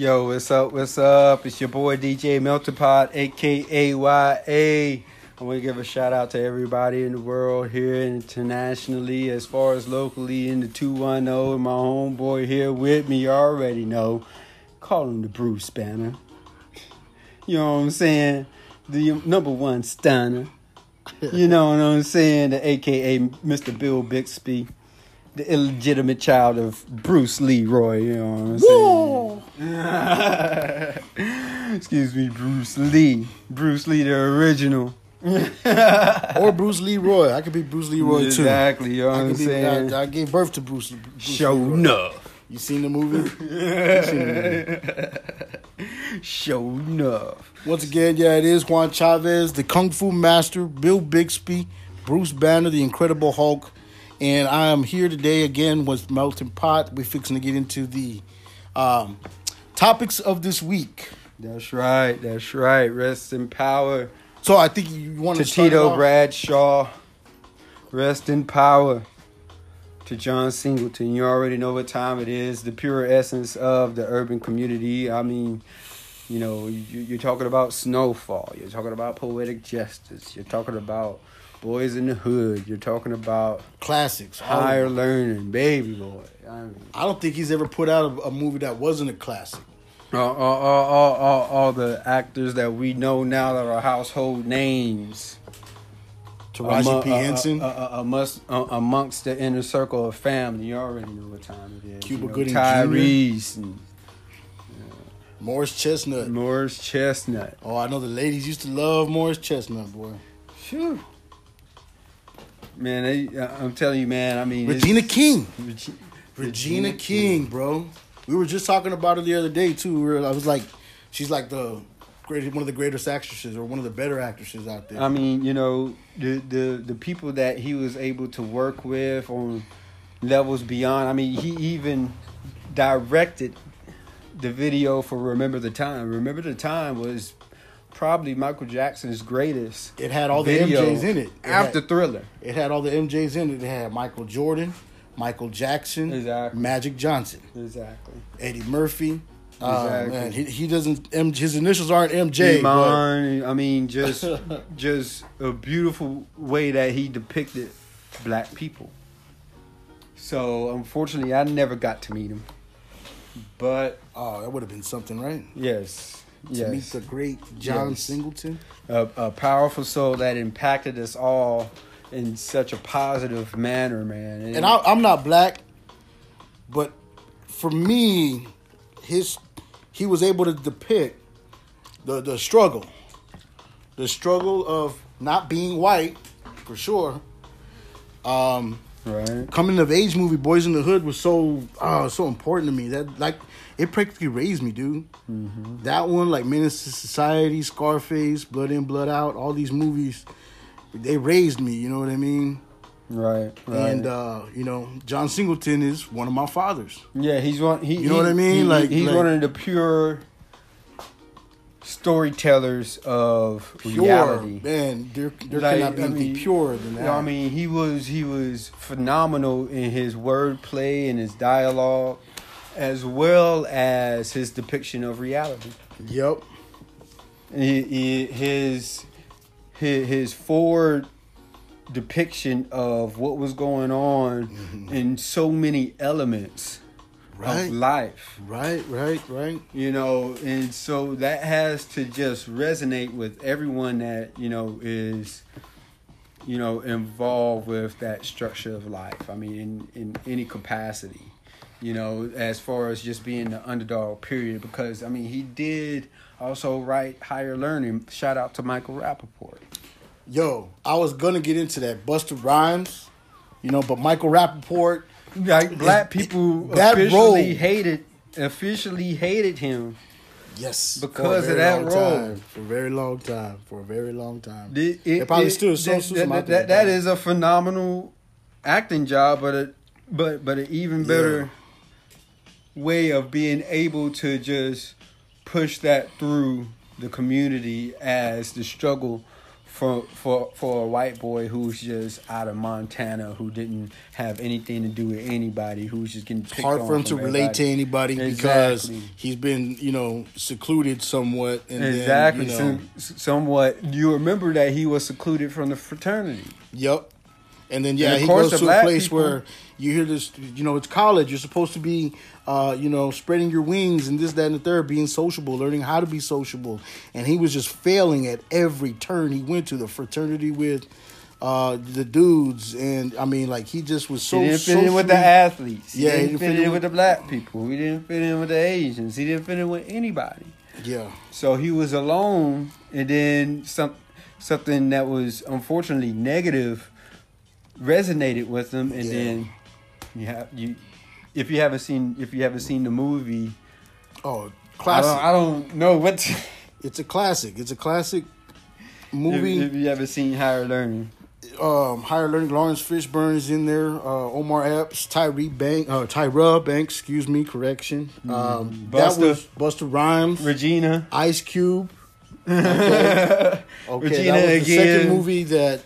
Yo, what's up? What's up? It's your boy DJ Melting Pot, aka YA. I want to give a shout out to everybody in the world here internationally, as far as locally in the 210. And my homeboy here with me, you already know. Call him the Bruce Banner. You know what I'm saying? The number one stunner. You know what I'm saying? The AKA Mr. Bill Bixby the illegitimate child of Bruce Leroy. You know what I'm saying? Excuse me, Bruce Lee. Bruce Lee, the original. or Bruce Leroy. I could be Bruce Leroy exactly, too. Exactly. You know what I'm be, saying? I, I, gave birth to Bruce. Bruce Show Leroy. enough. You seen the movie? Show enough. Once again, yeah, it is Juan Chavez, the Kung Fu Master, Bill Bixby, Bruce Banner, the Incredible Hulk, and I am here today again with Melting Pot. We're fixing to get into the um, topics of this week. That's right. That's right. Rest in power. So I think you want to to Tito Bradshaw. Rest in power. To John Singleton. You already know what time it is. The pure essence of the urban community. I mean, you know, you're talking about snowfall. You're talking about poetic justice. You're talking about Boys in the Hood. You're talking about classics, higher learning, Baby Boy. I, mean, I don't think he's ever put out a, a movie that wasn't a classic. All, all, all, all, all the actors that we know now that are household names. Taraji Among, P. Henson. Uh, uh, uh, amongst, amongst the inner circle of family. You already know what time it is. Cuba you know, Gooding Tyrese Jr. And, Morris Chestnut. Morris Chestnut. Oh, I know the ladies used to love Morris Chestnut, boy. Sure. Man, they, uh, I'm telling you, man. I mean, Regina King. Regina, Regina King, bro. We were just talking about her the other day too. Where I was like, she's like the great, one of the greatest actresses or one of the better actresses out there. I mean, you know, the the the people that he was able to work with on levels beyond. I mean, he even directed the video for "Remember the Time." "Remember the Time" was probably Michael Jackson's greatest. It had all the MJs in it. it after had, Thriller. It had all the MJs in it. It had Michael Jordan, Michael Jackson, exactly. Magic Johnson, exactly. Eddie Murphy. Uh, exactly. Man, he, he doesn't. M, his initials aren't MJ. Iman, I mean, just just a beautiful way that he depicted black people. So unfortunately, I never got to meet him. But oh, that would have been something, right? Yes, to yes. meet the great John yes. Singleton. A, a, powerful soul that impacted us all in such a positive manner, man. And, and I, I'm not black, but for me, his he was able to depict the the struggle, the struggle of not being white, for sure. Um, right. Coming of age movie, Boys in the Hood was so uh, so important to me. That like it practically raised me, dude. Mm-hmm. That one, like Menace to Society, Scarface, Blood In, Blood Out, all these movies, they raised me. You know what I mean? Right, right. And uh, you know, John Singleton is one of my fathers. Yeah, he's one. He, you know he, what I mean? He, like he's like, one of the pure storytellers of pure, reality. Man, there there like, cannot be I mean, purer than that. You know, I mean, he was he was phenomenal in his wordplay and his dialogue as well as his depiction of reality. Yep. He, he, his his his forward depiction of what was going on mm-hmm. in so many elements right. of life. Right, right, right. You know, and so that has to just resonate with everyone that, you know, is you know, involved with that structure of life. I mean, in, in any capacity you know, as far as just being the underdog, period. Because, I mean, he did also write Higher Learning. Shout out to Michael Rapaport. Yo, I was going to get into that. Busta Rhymes, you know, but Michael Rapaport. Like, black people that officially role, hated, officially hated him. Yes, because of that role. time, for a very long time. For a very long time, it, it, probably it, still that, that, that, that is a phenomenal acting job, but a, but but an even better yeah way of being able to just push that through the community as the struggle for for for a white boy who's just out of Montana who didn't have anything to do with anybody who's just getting picked hard on for him to from relate to everybody. anybody because he's been you know secluded somewhat and exactly. then, you know, Some- somewhat. You remember that he was secluded from the fraternity. Yep. And then yeah, And he goes to a place people- where you hear this. You know, it's college. You're supposed to be, uh, you know, spreading your wings and this, that, and the third, being sociable, learning how to be sociable. And he was just failing at every turn he went to. The fraternity with uh, the dudes, and I mean, like he just was so. he didn't fit in with the athletes. He Yeah, didn't fit in with the black people. He didn't fit in with the Asians. He didn't fit in with anybody. Yeah, So he was alone, and then some something that was unfortunately negative resonated with them, and Yeah. then you have you. If you haven't seen, if you haven't seen the movie, oh, I classic. don't, I don't know what. To, it's a classic. It's a classic movie. if you haven't seen Higher Learning, um, higher learning. Laurence Fishburne is in there. Uh, Omar Epps, Tyree Bank, uh, Tyra Banks. Excuse me, correction. Um, that was Busta Rhymes, Regina, Ice Cube. Okay, okay Regina that was the again. second movie that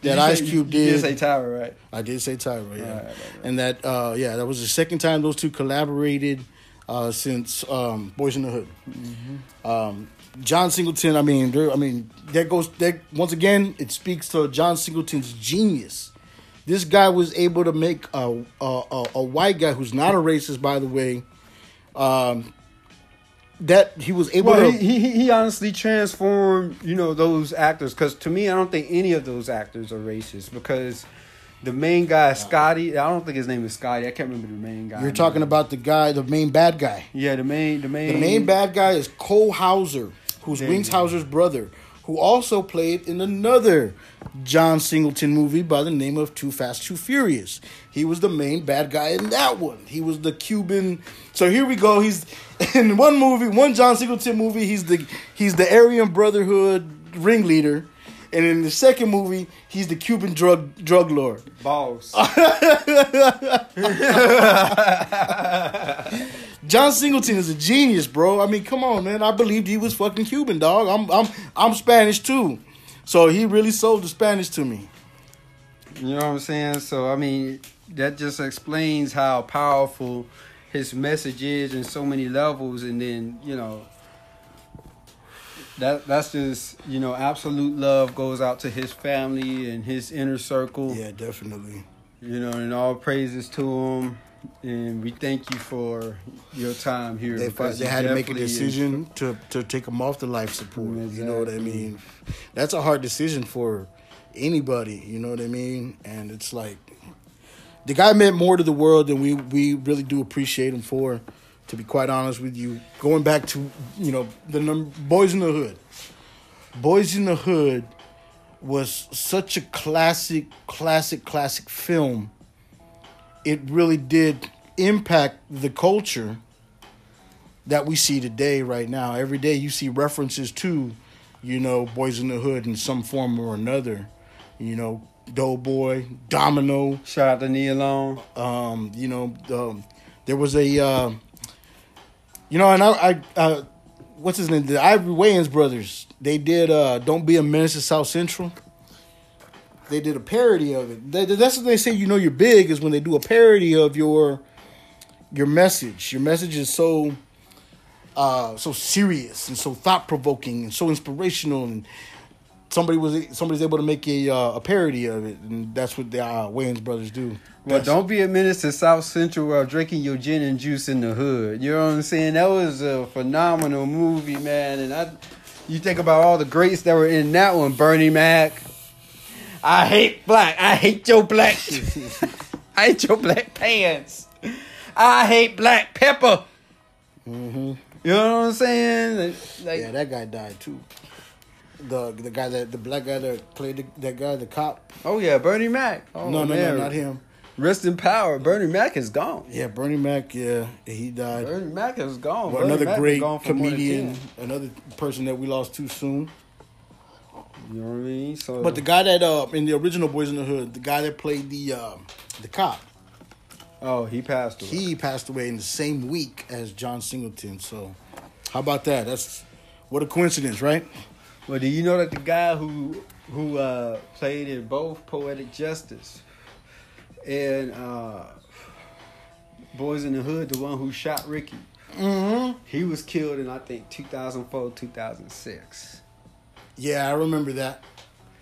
Did that Ice say- Cube you did. say Tyra, right? I did say Tyra, yeah, Right, right, and that uh, yeah, that was the second time those two collaborated uh, since um, Boys in the Hood. Mm-hmm. Um, John Singleton, I mean, there, I mean, that goes that once again. It speaks to John Singleton's genius. This guy was able to make a a, a, a white guy who's not a racist, by the way. Um, that he was able Well, to. he, he he honestly transformed, you know, those actors. Because to me, I don't think any of those actors are racist. Because the main guy, Scotty, I don't think his name is Scotty. I can't remember the main guy. you're talking about the guy, the main bad guy. Yeah, the main, the main, The main bad guy is Cole Hauser, who's Wings. Hauser's brother, who also played in another John Singleton movie by the name of Too Fast, Too Furious. He was the main bad guy in that one. He was the Cuban. So here we go. He's in one movie, one John Singleton movie. He's the he's the Aryan Brotherhood ringleader, and in the second movie, he's the Cuban drug drug lord. boss. John Singleton is a genius, bro. I mean, come on, man. I believed he was fucking Cuban, dog. I'm I'm I'm Spanish too. So he really sold the Spanish to me. You know what I'm saying? So I mean, that just explains how powerful his message is in so many levels, and then you know. That that's just you know absolute love goes out to his family and his inner circle. Yeah, definitely. You know, and all praises to him. And we thank you for your time here. They, they had to make a decision to to take him off the life support. You know what I mean? That's a hard decision for anybody. You know what I mean? And it's like the guy meant more to the world than we we really do appreciate him for. To be quite honest with you, going back to you know the num- Boys in the Hood. Boys in the Hood was such a classic, classic, classic film. It really did impact the culture that we see today, right now. Every day you see references to, you know, Boys in the Hood in some form or another. You know, Doughboy, Domino, Shout out to Nia Long. um, you know, um, there was a, uh, you know, and I, I uh, what's his name? The Ivory Wayans brothers. They did uh, "Don't Be a Menace to South Central." They did a parody of it. That's what they say. You know, you're big is when they do a parody of your your message. Your message is so uh, so serious and so thought provoking and so inspirational and. Somebody was somebody's able to make a uh, a parody of it, and that's what the uh, Wayans brothers do. Well, That's- don't be a menace to South Central while drinking your gin and juice in the hood. You know what I'm saying? That was a phenomenal movie, man. And I, you think about all the greats that were in that one. Bernie Mac. I hate black. I hate your black. I hate your black pants. I hate black pepper. Mm-hmm. You know what I'm saying? Like, Yeah, that guy died too. The the guy that the black guy that played the, that guy the cop. oh yeah, Bernie Mac. Oh, no, no, man. no, not him. Rest in power. Bernie Mac is gone. Yeah, Bernie Mac. Yeah, he died. Bernie Mac is gone. Well, another Mac great gone for more than comedian, another person that we lost too soon. You know what I mean? So, But the guy that uh in the original Boys in the Hood, the guy that played the uh, the cop, oh, he passed away. he passed away in the same week as John Singleton. So, how about that? That's what a coincidence, right? well, do you know that the guy who who uh, played in both Poetic Justice and uh, Boys in the Hood, the one who shot Ricky. Mm-hmm. He was killed in I think 2004, 2006. Yeah, I remember that.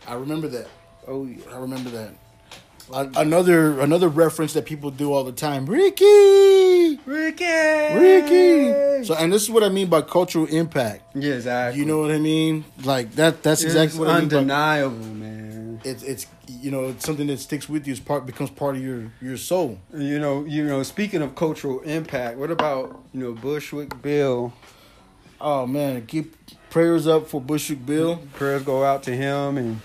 I remember that. Oh yeah. I remember that. Another another reference that people do all the time. Ricky, Ricky. Ricky. So, and this is what I mean by cultural impact. yeah, exactly. You know what I mean? Like that. That's it's exactly what I mean. By, undeniable, man. it's it's you know it's something that sticks with you. It's part becomes part of your your soul. You know, you know. Speaking of cultural impact, what about you know Bushwick Bill? Oh man, keep prayers up for Bushwick Bill. Prayers go out to him and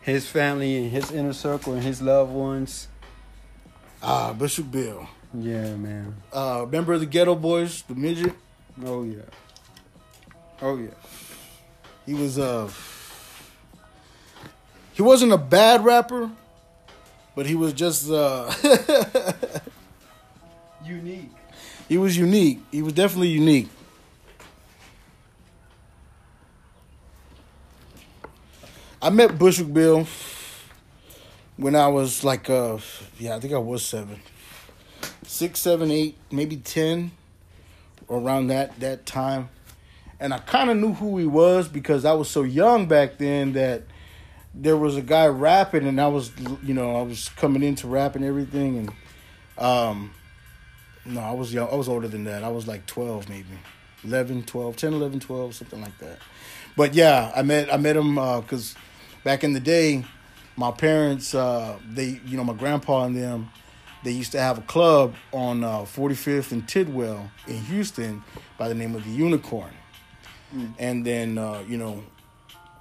his family and his inner circle and his loved ones. Ah, Bushwick Bill. Yeah, man. Uh, member of the Geto Boys, the midget. Oh yeah. Oh yeah. He was uh he wasn't a bad rapper, but he was just uh Unique. he was unique. He was definitely unique. I met Bushwick Bill when I was like uh yeah, I think I was seven. Six, seven, eight, maybe ten, around that that time. And I kinda knew who he was because I was so young back then that there was a guy rapping and I was you know, I was coming into rap and everything and um no, I was young. I was older than that. I was like 12 maybe. 11, 12, 10, 11, 12, something like that. But yeah, I met I met him uh, cuz back in the day my parents uh, they you know my grandpa and them they used to have a club on uh, 45th and Tidwell in Houston by the name of the Unicorn. And then uh, you know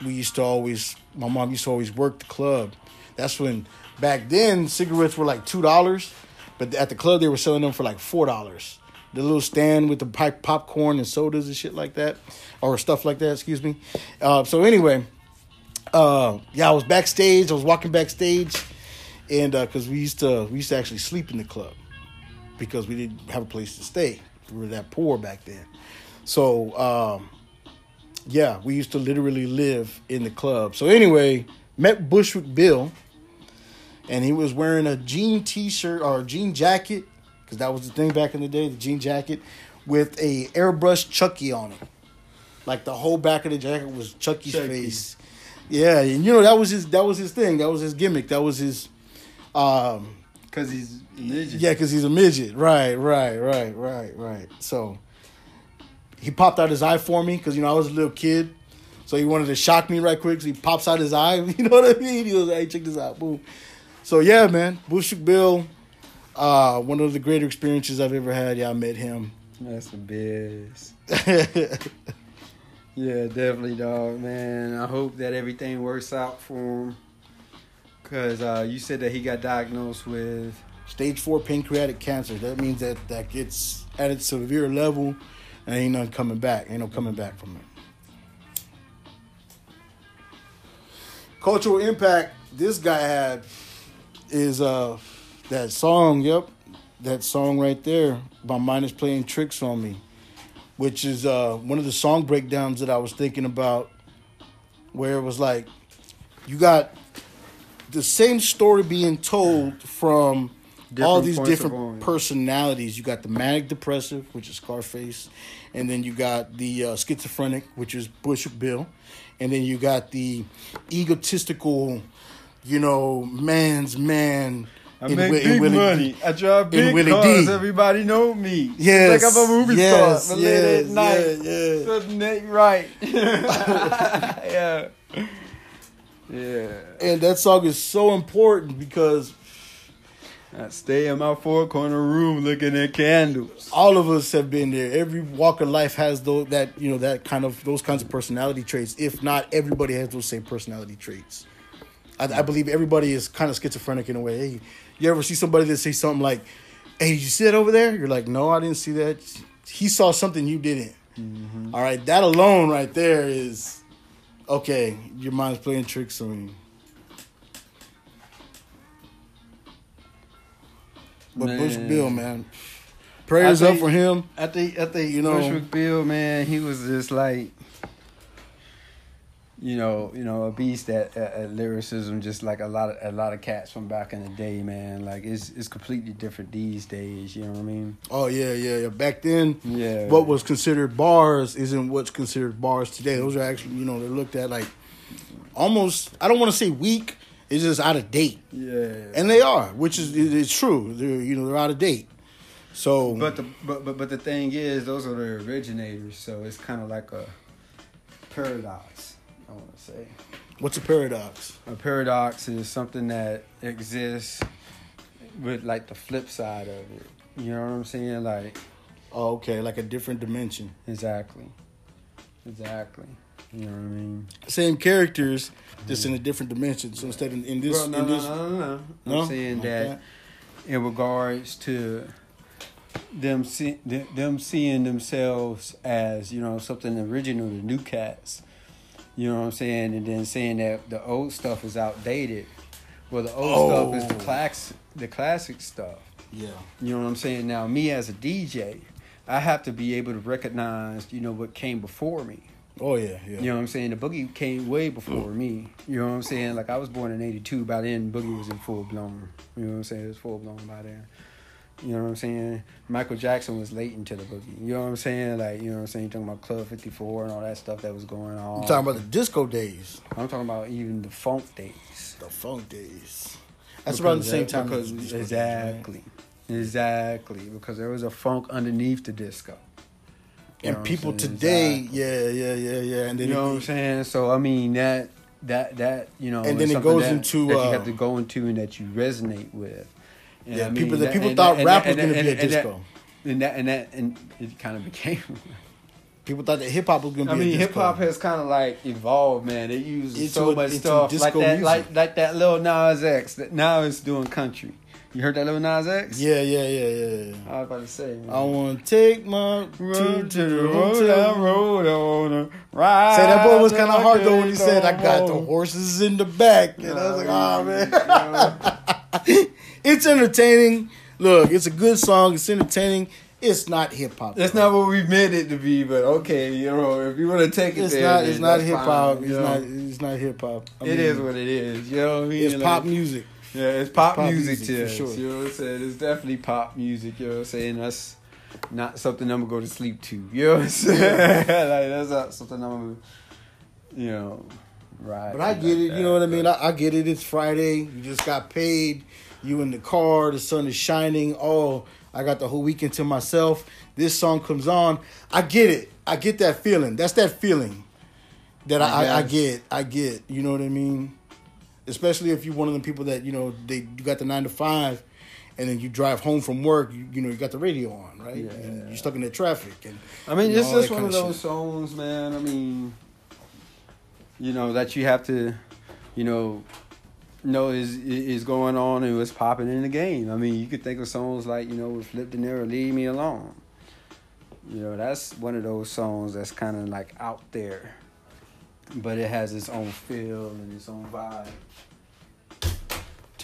we used to always my mom used to always work the club. That's when back then cigarettes were like two dollars, but at the club they were selling them for like four dollars. The little stand with the pipe popcorn and sodas and shit like that, or stuff like that. Excuse me. Uh, so anyway, uh, yeah, I was backstage. I was walking backstage, and because we used to we used to actually sleep in the club because we didn't have a place to stay. We were that poor back then. So um, yeah, we used to literally live in the club. So anyway, met Bushwick Bill, and he was wearing a jean T-shirt or a jean jacket because that was the thing back in the day, the jean jacket with a airbrush Chucky on it. Like the whole back of the jacket was Chucky's Chucky. face. Yeah, and you know that was his that was his thing. That was his gimmick. That was his um Cause he's religious. yeah, because he's a midget. Right, right, right, right, right. So he popped out his eye for me because you know I was a little kid, so he wanted to shock me right quick. So he pops out his eye. You know what I mean? He was like, "Hey, check this out, boom." So yeah, man, Bushwick Bill, uh, one of the greater experiences I've ever had. Yeah, I met him. That's the best. Yeah, definitely, dog, man. I hope that everything works out for him. Cause uh, you said that he got diagnosed with Stage four pancreatic cancer. That means that that gets at its severe level, and ain't nothing coming back. Ain't no coming back from it. Cultural impact this guy had is uh that song. Yep, that song right there. My mind is playing tricks on me, which is uh one of the song breakdowns that I was thinking about, where it was like, you got the same story being told from all these different personalities. You got the manic depressive, which is Scarface, and then you got the uh, schizophrenic, which is Bushwick Bill, and then you got the egotistical, you know, man's man. I in make in big Willie- money. I drive big Willie cars. D. Everybody know me. Yes, It's like I'm a movie yes, star. But late at night. yeah, yeah. Ain't right. yeah. Yeah. And that song is so important because I stay in my four corner room looking at candles. all of us have been there. Every walk of life has those that you know that kind of those kinds of personality traits. If not, everybody has those same personality traits. I, I believe everybody is kind of schizophrenic in a way. Hey, you ever see somebody that say something like, "Hey, did you see that over there?" You're like, "No, I didn't see that." He saw something you didn't. Mm-hmm. All right, that alone right there is okay. Your mind's playing tricks on you. But Bush Bill, man, prayers I up for him. I think I think You know- Bushwick Bill, man, he was just like you know, you know, a beast at, at, at lyricism, just like a lot of a lot of cats from back in the day, man. Like it's it's completely different these days. You know what I mean? Oh yeah, yeah, yeah. Back then, Yeah. what was considered bars isn't what's considered bars today. Those are actually, you know, they're looked at like almost. I don't want to say weak. It's just out of date, Yeah. and they are, which is it's true. They're you know they're out of date. So, But the but, but but the thing is, those are the originators, so it's kind of like a paradox. I want to say what's a paradox? a paradox is something that exists with like the flip side of it. You know what I'm saying? Like Oh, okay, like a different dimension. exactly, exactly. You know what I mean? Same characters, just in a different dimension. So instead of in this, Well, no, in no, this, no, no, no. No? I'm saying Like that, that? in regards to them see, them them seeing themselves as you know something original, the new cats. You know what I'm saying, and then saying that the old stuff is outdated. Well, the old stuff is the Oh. class, the classic stuff. yeah, You know what I'm saying? Now, me as a DJ, I have to be able to recognize, you know, what came before me. oh yeah, yeah. You know what I'm saying? The boogie came way before me. You know what I'm saying? Like I was born in '82. By then, boogie was in full blown. You know what I'm saying? It was full blown by then. You know what I'm saying? Michael Jackson was late into the boogie. You know what I'm saying? Like you know what I'm saying? You Talking about Club 54 and all that stuff that was going on. I'm talking about the disco days, I'm talking about even the funk days. the funk days. That's around the same time. Because disco days, right? exactly, exactly. Because there was a funk underneath the disco. You And people today, Exactly. yeah, yeah, yeah, yeah. And then You know it- what I'm saying? So I mean that that that you know, And then it goes that, into, that uh, you have to go into and that you resonate with. And Yeah, I mean, people- that- people and thought and rap that- was gonna and be a that- and that- disco. And that and that and it kind of became. People thought that hip hop was gonna I be. I mean, hip hop has kind of like evolved, man. It uses Into so a- much stuff disco like that, music. like like that Lil Nas X that now it's doing country. You heard that Lil Nas X? Yeah, yeah, yeah, yeah. yeah. I was about to say. Man. I want to take my Run to the hotel. road on a ride. Say that boy was kind of hard though when he said, "I got the horses in the back," and I was like, "Oh man." it's entertaining. Look, it's a good song. It's entertaining. It's not hip hop. That's not what we meant it to be, but okay, you know, if you want to take it It's there, not. It's not hip hop. It's know. not. It's not hip hop. It mean, is what it is. You know what I mean? It's Like, pop music. Yeah, it's pop, pop music, music, to for us. sure. You know what I'm saying? It's definitely pop music. You know what I'm saying? That's not something I'm gonna go to sleep to. You know what I'm saying? like that's not something I'm gonna, you know, right. But I get it. You know what I mean. I, I get it. It's Friday. You just got paid. You in the car. The sun is shining. Oh, I got the whole weekend to myself. This song comes on. I get it. I get that feeling. That's that feeling that I, I, I get. I get. You know what I mean? Especially if you're one of the people that you know they you got the nine to five, and then you drive home from work. You, you know you got the radio on, right? Yeah. And you're stuck in the traffic. And I mean, it's just one of kinda those shit. songs, man. I mean, you know that you have to, you know, know is is going on and what's popping in the game. I mean, you could think of songs like you know Flipp Dinero, "Leave Me Alone." You know, that's one of those songs that's kind of like out there, but it has its own feel and its own vibe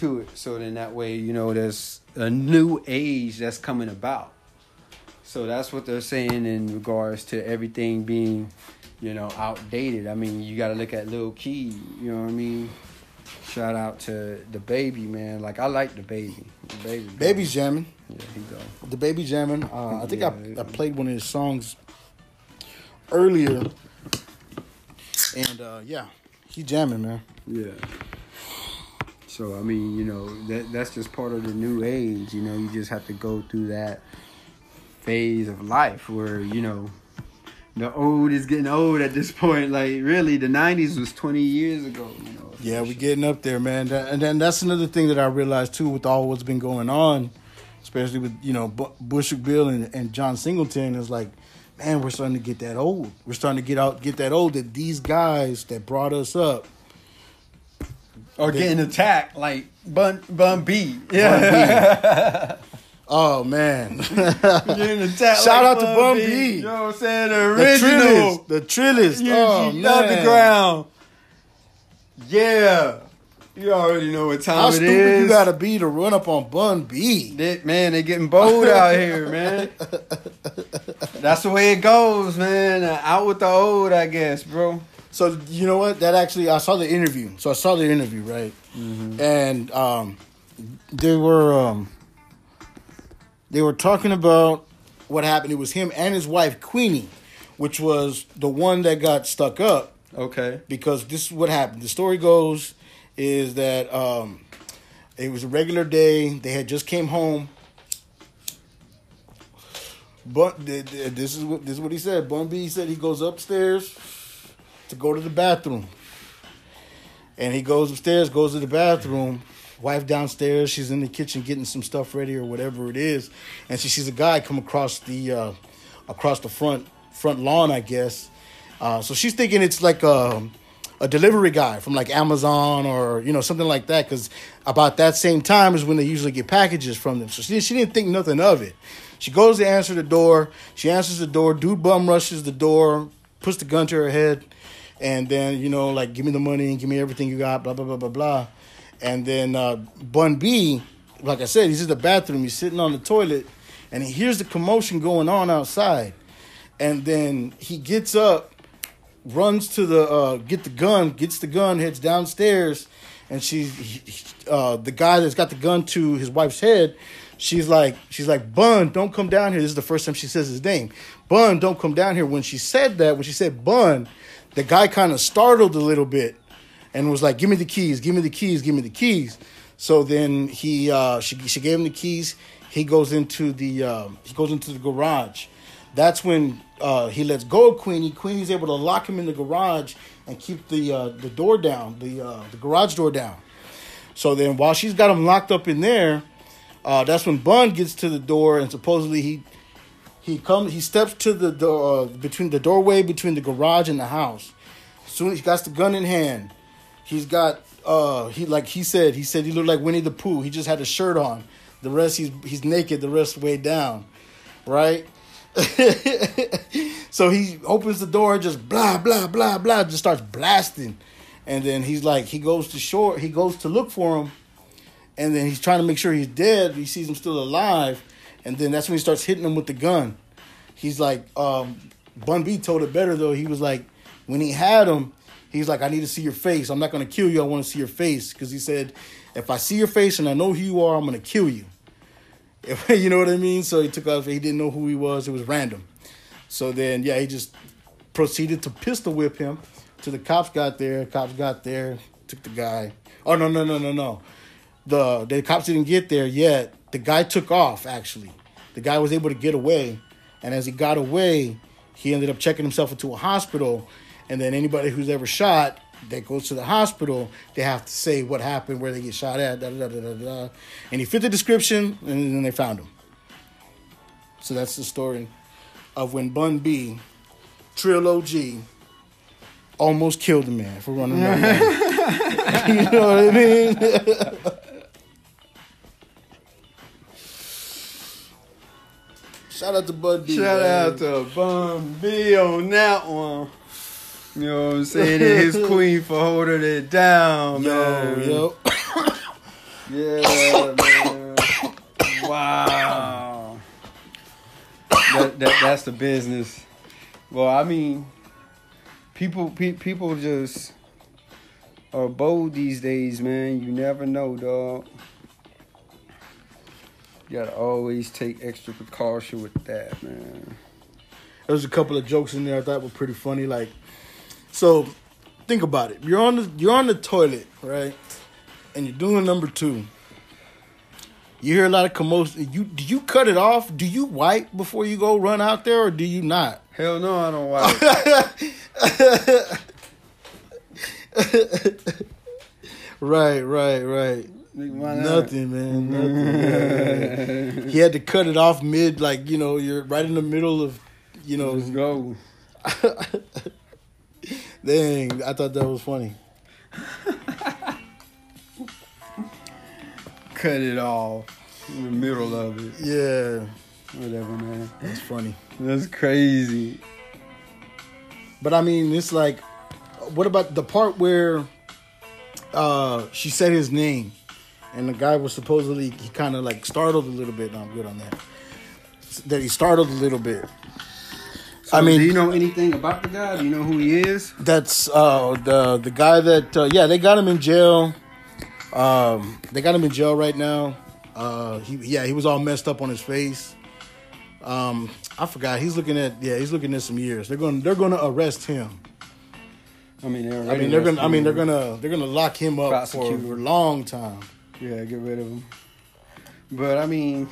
to it. So then that way, you know, there's a new age that's coming about. So that's what they're saying in regards to everything being, you know, outdated. I mean, you got to look at Lil Key. You know what I mean? Shout out to the baby man. Like I like the baby. The baby. Baby's jamming. Yeah, he go. The baby jamming. Uh, I think Yeah. I, I played one of his songs earlier, and uh, yeah, he jamming, man. Yeah. So I mean, you know, that that's just part of the new age. You know, you just have to go through that phase of life where you know the old is getting old at this point. Like really, the '90s was 20 years ago. You know. Yeah, we're getting up there, man. That, and then that's another thing that I realized too with all what's been going on, especially with you know Bu- Bushwick Bill and, and John Singleton is like, man, we're starting to get that old. We're starting to get out, get that old. That these guys that brought us up, or getting attacked like Bun Bun B. Yeah. oh man. Shout like out to Bun B. B. You know what I'm saying? The the original. Trillist, the Trillist. Oh man, underground. Yeah. You already know what time How it stupid is. you gotta be to run up on Bun B? They- man, they getting bold out here, man. That's the way it goes, man. Uh, Out with the old, I guess, bro. So you know what? That actually, I saw the interview. So I saw the interview, right? And um, they were um, they were talking about what happened. It was him and his wife Queenie, which was the one that got stuck up Okay. because this is what happened. The story goes is that um, it was a regular day. They had just came home. But th- th- this is what this is what he said. Bun B said he goes upstairs to go to the bathroom, and he goes upstairs, goes to the bathroom. Wife downstairs, she's in the kitchen getting some stuff ready or whatever it is, and she sees a guy come across the uh, across the front front lawn, I guess. Uh, so she's thinking it's like a, a delivery guy from like Amazon or you know something like that. Because about that same time is when they usually get packages from them. So she she didn't think nothing of it. She goes to answer the door. She answers the door. Dude bum rushes the door, puts the gun to her head, and then you know like give me the money, and give me everything you got, blah blah blah blah blah. And then uh, Bun B, like I said, he's in the bathroom. He's sitting on the toilet, and he hears the commotion going on outside. And then he gets up, runs to the uh, get the gun, gets the gun, heads downstairs, and she's he- uh, the guy that's got the gun to his wife's head. She's like, she's like, Bun, don't come down here. This is the first time she says his name. Bun, don't come down here. When she said that, when she said Bun, the guy kind of startled a little bit and was like, "Give me the keys, give me the keys, give me the keys." So then he, uh, she, she gave him the keys. He goes into the, uh, he goes into the garage. That's when uh, he lets go of Queenie. Queenie's able to lock him in the garage and keep the uh, the door down, the uh, the garage door down. So then, while she's got him locked up in there, uh, that's when Bun gets to the door and supposedly he he comes he steps to the door between the doorway between the garage and the house. Soon as he got the gun in hand, he's got uh he like he said he said he looked like Winnie the Pooh. He just had a shirt on. The rest he's he's naked. The rest way down, right? so he opens the door, just blah blah blah blah, just starts blasting, and then he's like he goes to shore. He goes to look for him, and then he's trying to make sure he's dead. He sees him still alive, and then that's when he starts hitting him with the gun. He's like, um, Bun B told it better though. He was like, when he had him, he's like, I need to see your face. I'm not gonna kill you. I want to see your face because he said, if I see your face and I know who you are, I'm gonna kill you. you know what I mean? So he took off. He didn't know who he was. It was random. So then, yeah, he just proceeded to pistol whip him till the cops got there. Cops got there, took the guy. Oh no, no, no, no, no. The the cops didn't get there yet. The guy took off. Actually, the guy was able to get away, and as he got away, he ended up checking himself into a hospital. And then anybody who's ever shot that goes to the hospital, they have to say what happened, where they get shot at, da da da da da. And he fit the description, and then they found him. So that's the story of when Bun B, Trill OG, almost killed a man for running around. you know what I mean? Shout out to Bun B. Shout man. out to Bun B on that one. You know what I'm saying? And his queen for holding it down, man. Yo, yo. Yeah, man. Wow. That, that that's the business. Well, I mean, people pe- people just are bold these days, man. You never know, dog. You gotta always take extra precaution with that, man. There was a couple of jokes in there I thought were pretty funny. Like, so think about it. You're on the you're on the toilet, right? And you're doing number two. You hear a lot of commotion. You do you cut it off? Do you wipe before you go run out there, or do you not? Hell no, I don't wipe. Right, right, right. Nothing, man. Nothing. He had to cut it off mid, like you know, you're right in the middle of, you know. Let's go. Dang, I thought that was funny. Cut it off in the middle of it. Yeah, Whatever, man. that's funny. That's crazy. But I mean, it's like, what about the part where uh she said his name, and the guy was supposedly he kind of like startled a little bit. No, I'm good on that. That he startled a little bit. So I mean- do you know anything about the guy? Do you know who he is? That's uh, the the guy that uh, yeah they got him in jail. Um, they got him in jail right now. Uh, he yeah he was all messed up on his face. Um, I forgot he's looking at yeah he's looking at some years. They're going they're going to arrest him. I mean, I mean they're gonna I mean they're gonna they're gonna lock him up for, Prosecute. for a long time. Yeah, get rid of him. But I mean,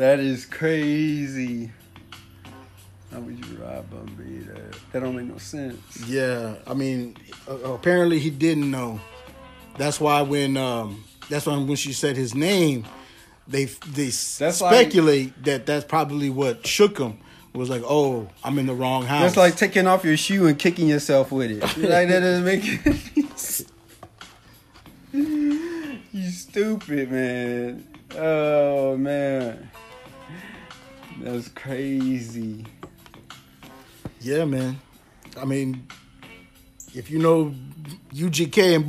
that is crazy. How would you rob Bun B? That that don't make no sense. Yeah, I mean, uh, apparently he didn't know. That's why when um, that's why when she said his name, they they That's like- speculate that that's probably what shook him. Was like, oh, I'm in the wrong house. That's like taking off your shoe and kicking yourself with it. like that doesn't make any sense. You stupid man. Oh man. That's crazy. yeah, man. I mean, if you know UGK and